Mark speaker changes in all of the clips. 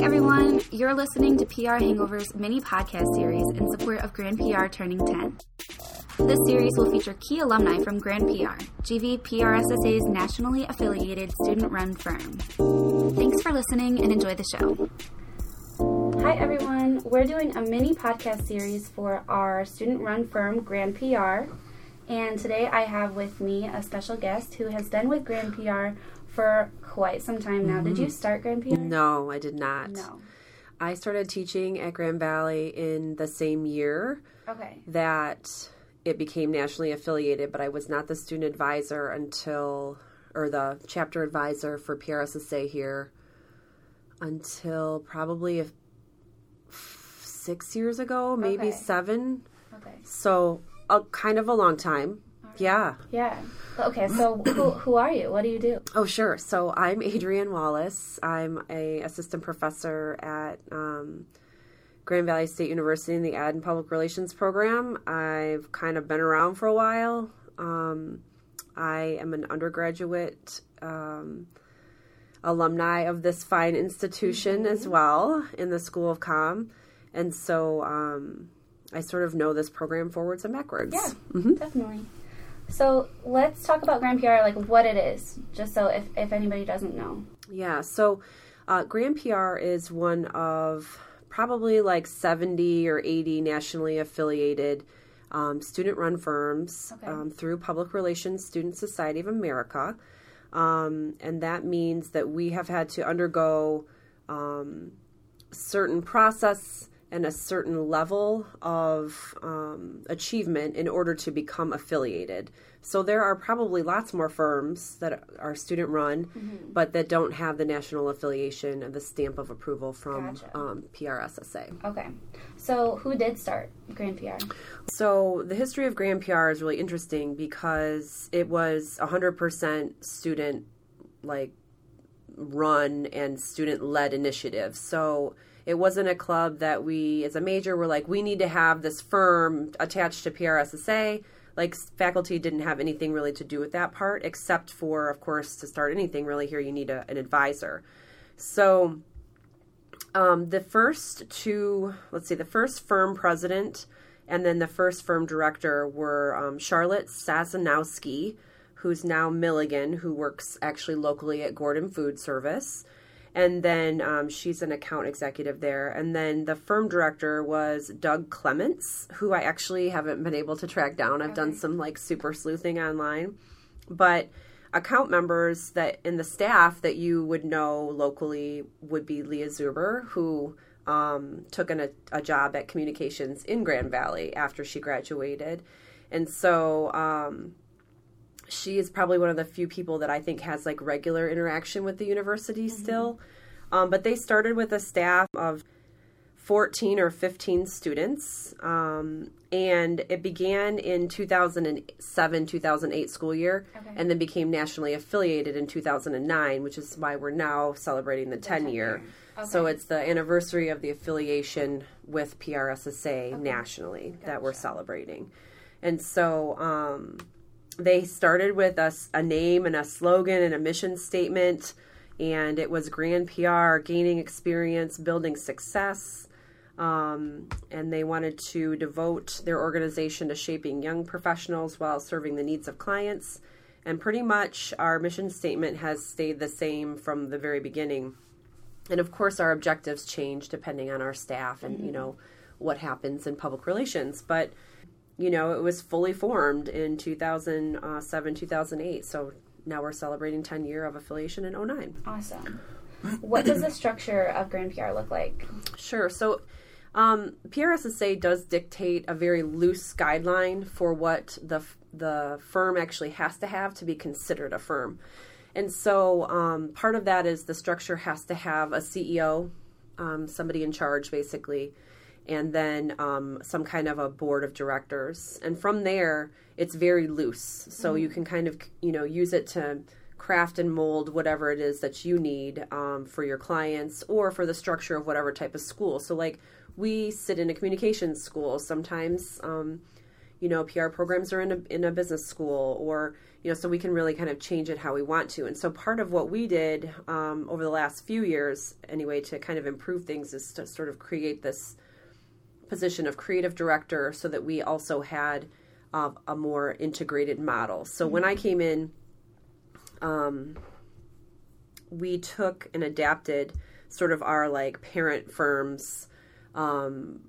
Speaker 1: Everyone, you're listening to PR Hangover's mini podcast series in support of Grand PR turning 10. This series will feature key alumni from Grand PR, GV PRSSA's nationally affiliated student run firm. Thanks for listening and enjoy the show. Hi everyone, we're doing a mini podcast series for our student run firm, Grand PR. And today I have with me a special guest who has been with Grand PR for quite some time now. Did you mm-hmm. start Grand PR?
Speaker 2: No, I did not.
Speaker 1: No.
Speaker 2: I started teaching at Grand Valley in the same year
Speaker 1: Okay.
Speaker 2: that it became nationally affiliated, but I was not the student advisor until, or the chapter advisor for PRSSA here until probably a, f- six years ago, maybe
Speaker 1: Okay.
Speaker 2: seven.
Speaker 1: Okay.
Speaker 2: So, a, kind of a long time. Yeah.
Speaker 1: Yeah. Okay, so who, who are you? What do you do?
Speaker 2: Oh, sure. So I'm Adrienne Wallace. I'm a assistant professor at um, Grand Valley State University in the Ad and Public Relations program. I've kind of been around for a while. Um, I am an undergraduate um, alumni of this fine institution as well in the School of Com, and so um, I sort of know this program forwards and backwards.
Speaker 1: Yeah, definitely. So let's talk about Grand PR, like what it is, just so if, if anybody doesn't know.
Speaker 2: Yeah, so uh, Grand PR is one of probably like 70 or 80 nationally affiliated um, student run firms
Speaker 1: Okay.
Speaker 2: um, through Public Relations Student Society of America. Um, and that means that we have had to undergo um, certain process and a certain level of um, achievement in order to become affiliated. So there are probably lots more firms that are student run, but that don't have the national affiliation and the stamp of approval from
Speaker 1: Gotcha.
Speaker 2: um, PRSSA.
Speaker 1: Okay. So who did start Grand PR?
Speaker 2: So the history of Grand PR is really interesting because it was 100% student like run and student led initiative. So it wasn't a club that we as a major were like we need to have this firm attached to PRSSA. Like faculty didn't have anything really to do with that part except for of course to start anything really here you need a, an advisor. So um, the first two, let's see, the first firm president and then the first firm director were um, Charlotte Sazanowski, who's now Milligan, who works actually locally at Gordon Food Service. And then um, she's an account executive there. And then the firm director was Doug Clements, who I actually haven't been able to track down. I've done some like super sleuthing online. But account members that in the staff that you would know locally would be Leah Zuber, who um, took an, a, a job at communications in Grand Valley after she graduated. And so um, she is probably one of the few people that I think has like regular interaction with the university still. Um, but they started with a staff of 14 or 15 students. Um, and it began in 2007 2008 school year
Speaker 1: Okay.
Speaker 2: and then became nationally affiliated in 2009, which is why we're now celebrating the 10 year. So it's the anniversary of the affiliation with PRSSA nationally that we're celebrating. And so um, they started with us a name and a slogan and a mission statement and it was grand pr gaining experience building success um, and they wanted to devote their organization to shaping young professionals while serving the needs of clients. And pretty much our mission statement has stayed the same from the very beginning. And of course our objectives change depending on our staff and you know what happens in public relations. But you know, it was fully formed in 2007, 2008. So now we're celebrating 10 year of affiliation in 09.
Speaker 1: Awesome. What does the structure of Grand PR look like?
Speaker 2: Sure. So um, PRSSA does dictate a very loose guideline for what the the firm actually has to have to be considered a firm. And so um, part of that is the structure has to have a CEO, um, somebody in charge basically, and then um, some kind of a board of directors. And from there, it's very loose. So you can kind of, you know, use it to craft and mold whatever it is that you need um, for your clients or for the structure of whatever type of school. So, like, we sit in a communications school. Sometimes, um, you know PR programs are in a in a business school or you know so we can really kind of change it how we want to and so part of what we did um, over the last few years anyway to kind of improve things is to sort of create this position of creative director so that we also had uh, a more integrated model so mm-hmm. when i came in um, we took and adapted sort of our like parent firms um,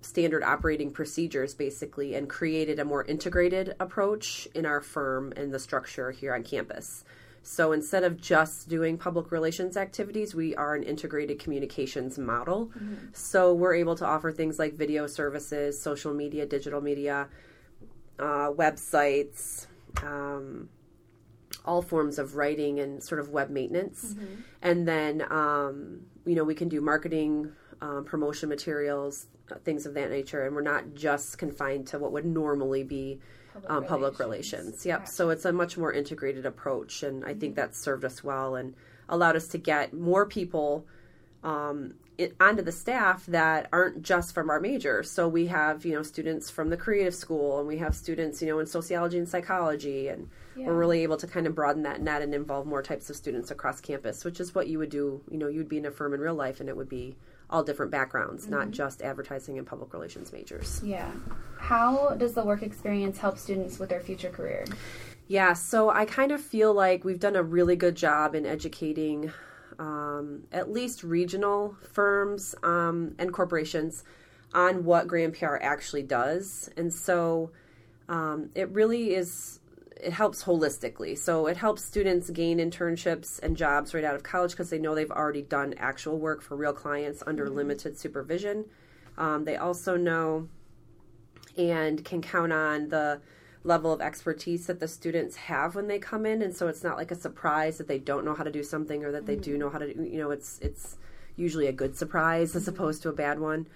Speaker 2: standard operating procedures basically and created a more integrated approach in our firm and the structure here on campus. So instead of just doing public relations activities, we are an integrated communications model. Mm-hmm. So we're able to offer things like video services, social media, digital media, uh, websites, um, all forms of writing and sort of web maintenance. Mm-hmm. And then, um, you know, we can do marketing, um, promotion materials, uh, things of that nature. And we're not just confined to what would normally be public, um, public relations. relations. Yep. So it's a much more integrated approach. And I mm-hmm. think that's served us well and allowed us to get more people um, it, onto the staff that aren't just from our major. So we have, you know, students from the creative school and we have students, you know, in sociology and psychology and yeah. we're really able to kind of broaden that net and involve more types of students across campus, which is what you would do. You know, you'd be in a firm in real life, and it would be all different backgrounds, mm-hmm. not just advertising and public relations majors.
Speaker 1: Yeah. How does the work experience help students with their future career?
Speaker 2: Yeah, so I kind of feel like we've done a really good job in educating um, at least regional firms um, and corporations on what Grand PR actually does. And so um, it really is it helps holistically. So it helps students gain internships and jobs right out of college because they know they've already done actual work for real clients under mm-hmm. limited supervision. Um, they also know and can count on the level of expertise that the students have when they come in and so it's not like a surprise that they don't know how to do something or that they mm-hmm. do know how to do you know it's it's usually a good surprise as mm-hmm. opposed to a bad one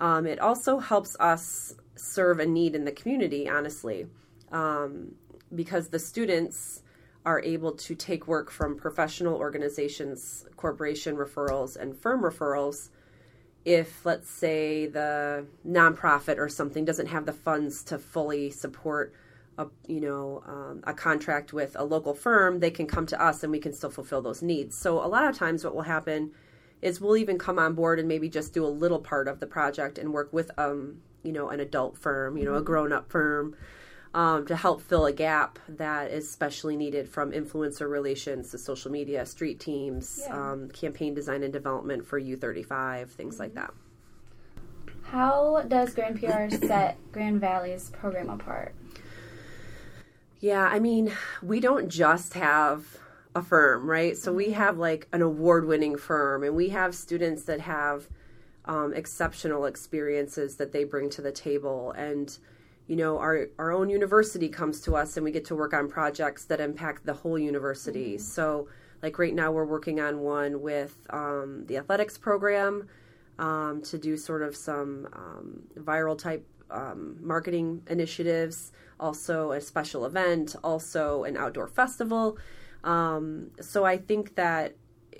Speaker 2: um, it also helps us serve a need in the community honestly um, because the students are able to take work from professional organizations, corporation referrals, and firm referrals. If, let's say, the nonprofit or something doesn't have the funds to fully support a you know um, a contract with a local firm, they can come to us and we can still fulfill those needs. So a lot of times, what will happen is we'll even come on board and maybe just do a little part of the project and work with um you know an adult firm, you know a mm-hmm. grown up firm um, to help fill a gap that is especially needed from influencer relations to social media, street teams, yeah. um, campaign design and development for U35, things mm-hmm. like that.
Speaker 1: How does Grand PR set Grand Valley's program apart?
Speaker 2: Yeah, I mean, we don't just have a firm, right? So we mm-hmm. have like an award winning firm, and we have students that have um, exceptional experiences that they bring to the table. And you know our our own university comes to us and we get to work on projects that impact the whole university mm-hmm. so like right now we're working on one with um, the athletics program um, to do sort of some um, viral type um, marketing initiatives also a special event also an outdoor festival um, so i think that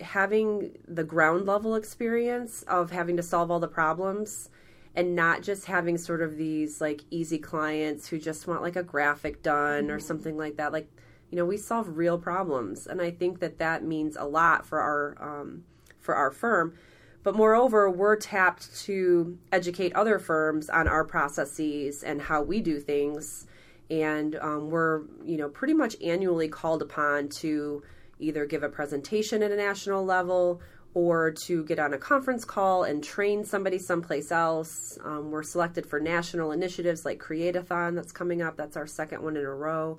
Speaker 2: having the ground level experience of having to solve all the problems and not just having sort of these like easy clients who just want like a graphic done mm-hmm. or something like that like you know we solve real problems and i think that that means a lot for our um, for our firm but moreover we're tapped to educate other firms on our processes and how we do things and um, we're you know pretty much annually called upon to either give a presentation at a national level or to get on a conference call and train somebody someplace else. Um, we're selected for national initiatives like Createathon that's coming up. That's our second one in a row.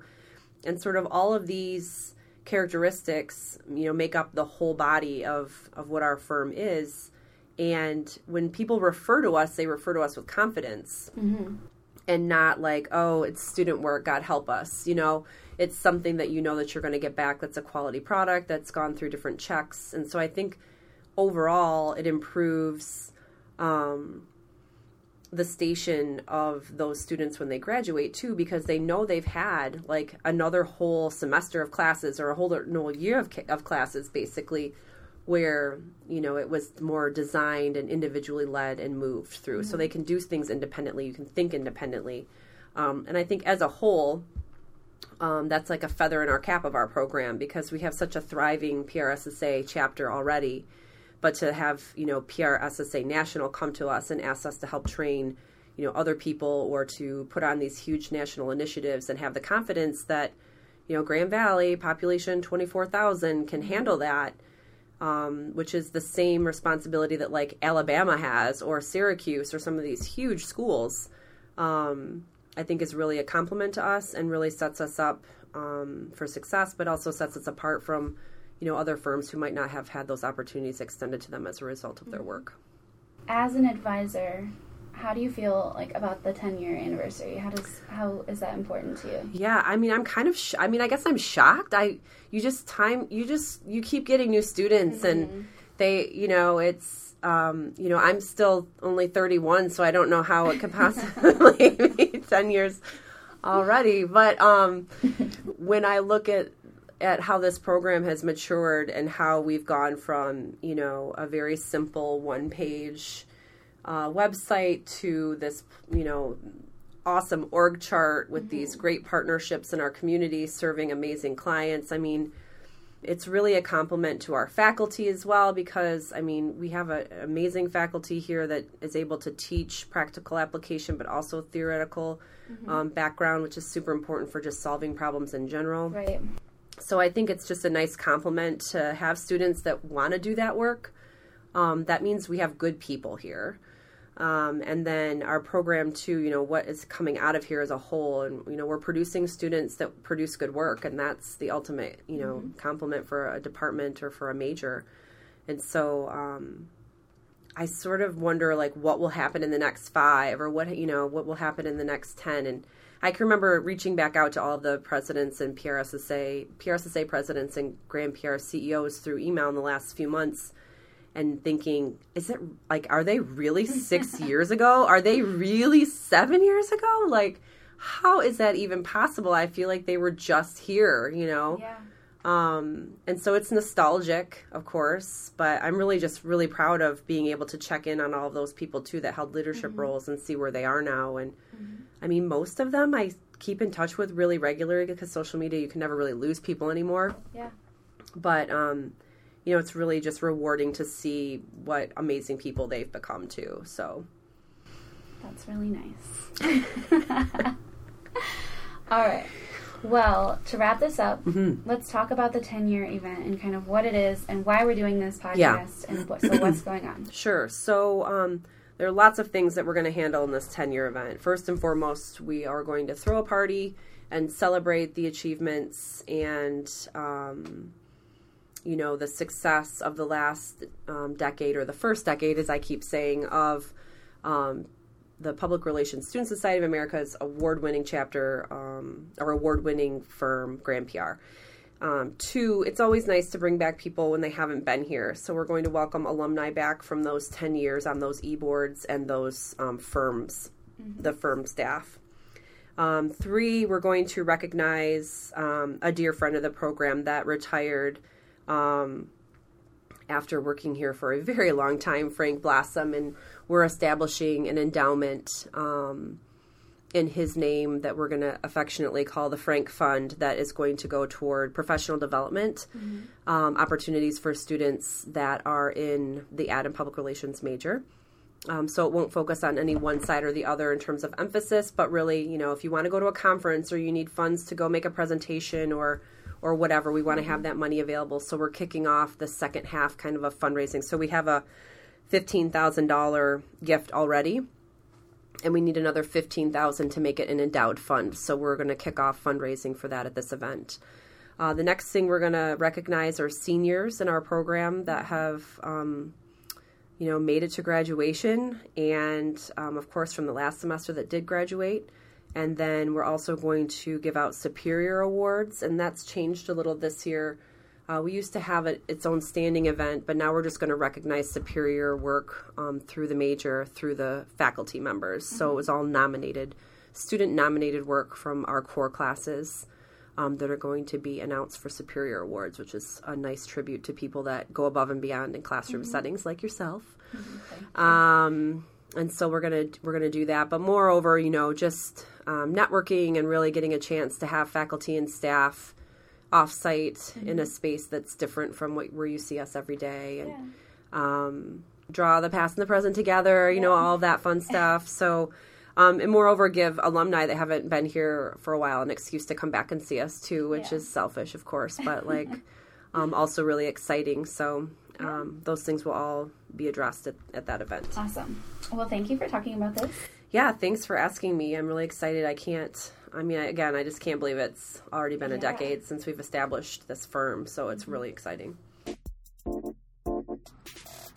Speaker 2: And sort of all of these characteristics, you know, make up the whole body of, of what our firm is. And when people refer to us, they refer to us with confidence mm-hmm. and not like, oh, it's student work, God help us. You know, it's something that you know that you're going to get back that's a quality product that's gone through different checks. And so I think overall it improves um, the station of those students when they graduate too because they know they've had like another whole semester of classes or a whole no year of, of classes basically where you know it was more designed and individually led and moved through mm-hmm. so they can do things independently you can think independently Um, and I think as a whole, um, that's like a feather in our cap of our program because we have such a thriving PRSSA chapter already. But to have you know PRSSA National come to us and ask us to help train you know other people or to put on these huge national initiatives and have the confidence that you know Grand Valley population 24,000 can handle that um, which is the same responsibility that like Alabama has or Syracuse or some of these huge schools um, I think is really a compliment to us and really sets us up um, for success but also sets us apart from you know other firms who might not have had those opportunities extended to them as a result of their work.
Speaker 1: As an advisor how do you feel like about the 10 year anniversary? How does how is that important to you?
Speaker 2: Yeah i mean i'm kind of sh- i mean i guess i'm shocked. I you just time you just you keep getting new students mm-hmm. and they you know it's um, you know i'm still only 31 so i don't know how it could possibly be 10 years already. But um, when i look at at how this program has matured and how we've gone from you know a very simple one page uh, website to this, you know, awesome org chart with mm-hmm. these great partnerships in our community serving amazing clients. I mean, it's really a compliment to our faculty as well because I mean we have an amazing faculty here that is able to teach practical application but also theoretical mm-hmm. um, background, which is super important for just solving problems in general.
Speaker 1: Right.
Speaker 2: So I think it's just a nice compliment to have students that want to do that work. Um, that means we have good people here. Um, and then our program too you know what is coming out of here as a whole and you know we're producing students that produce good work and that's the ultimate you know mm-hmm. compliment for a department or for a major and so um, i sort of wonder like what will happen in the next five or what you know what will happen in the next ten and I can remember reaching back out to all the presidents and PRSSA, PRSSA presidents and Grand PR CEOs through email in the last few months and thinking, is it like, are they really six years ago? Are they really seven years ago? Like, how is that even possible? I feel like they were just here, you know?
Speaker 1: Yeah.
Speaker 2: Um, and so it's nostalgic, of course, but I'm really just really proud of being able to check in on all of those people too that held leadership mm-hmm. roles and see where they are now. And mm-hmm. I mean, most of them I keep in touch with really regularly because social media, you can never really lose people anymore.
Speaker 1: Yeah.
Speaker 2: But, um, you know, it's really just rewarding to see what amazing people they've become too. So
Speaker 1: that's really nice. All right. Well, to wrap this up, mm-hmm. let's talk about the 10 year event and kind of what it is and why we're doing this podcast yeah. and what, so what's going on.
Speaker 2: Sure. So, um, there are lots of things that we're going to handle in this 10 year event. First and foremost, we are going to throw a party and celebrate the achievements and um, you know the success of the last um, decade or the first decade, as I keep saying, of um, the Public Relations Student Society of America's award-winning chapter um, or award-winning firm, Grand PR. Um, two, it's always nice to bring back people when they haven't been here. So we're going to welcome alumni back from those 10 years on those e-boards and those um, firms, mm-hmm. the firm staff. Um, three, we're going to recognize um, a dear friend of the program that retired um, after working here for a very long time, Frank Blossom, and we're establishing an endowment um, in his name that we're going to affectionately call the Frank Fund that is going to go toward professional development mm-hmm. um, opportunities for students that are in the ad and public relations major. Um, so it won't focus on any one side or the other in terms of emphasis, but really, you know, if you want to go to a conference or you need funds to go make a presentation or or whatever. We want to have that money available. So we're kicking off the second half kind of a fundraising. So we have a $15,000 gift already and we need another 15,000 to make it an endowed fund. So we're going to kick off fundraising for that at this event. Uh, the next thing we're going to recognize are seniors in our program that have, um, you know, made it to graduation, and um, of course from the last semester that did graduate. And then we're also going to give out Superior Awards, and that's changed a little this year. Uh, we used to have it, its own standing event, but now we're just going to recognize superior work um, through the major, through the faculty members. Mm-hmm. So it was all nominated, student nominated work from our core classes um, that are going to be announced for superior awards, which is a nice tribute to people that go above and beyond in classroom mm-hmm. settings like yourself. Mm-hmm. Um, and so we're gonna we're gonna do that. But moreover, you know, just um, networking and really getting a chance to have faculty and staff offsite mm-hmm. in a space that's different from what where you see us every day, and yeah. um, draw the past and the present together. You yeah. know, all that fun stuff. So. Um, and moreover, give alumni that haven't been here for a while an excuse to come back and see us too, which yeah. is selfish, of course, but like um, also really exciting. So um, those things will all be addressed at, at that event.
Speaker 1: Awesome. Well, thank you for talking about this.
Speaker 2: Yeah, thanks for asking me. I'm really excited. I can't, I mean, again, I just can't believe it's already been yeah. a decade since we've established this firm. So it's mm-hmm. really exciting.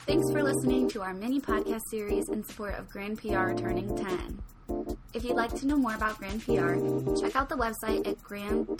Speaker 1: Thanks for listening to our mini podcast series in support of Grand PR turning 10. If you'd like to know more about Grand PR, check out the website at grand-pr.org.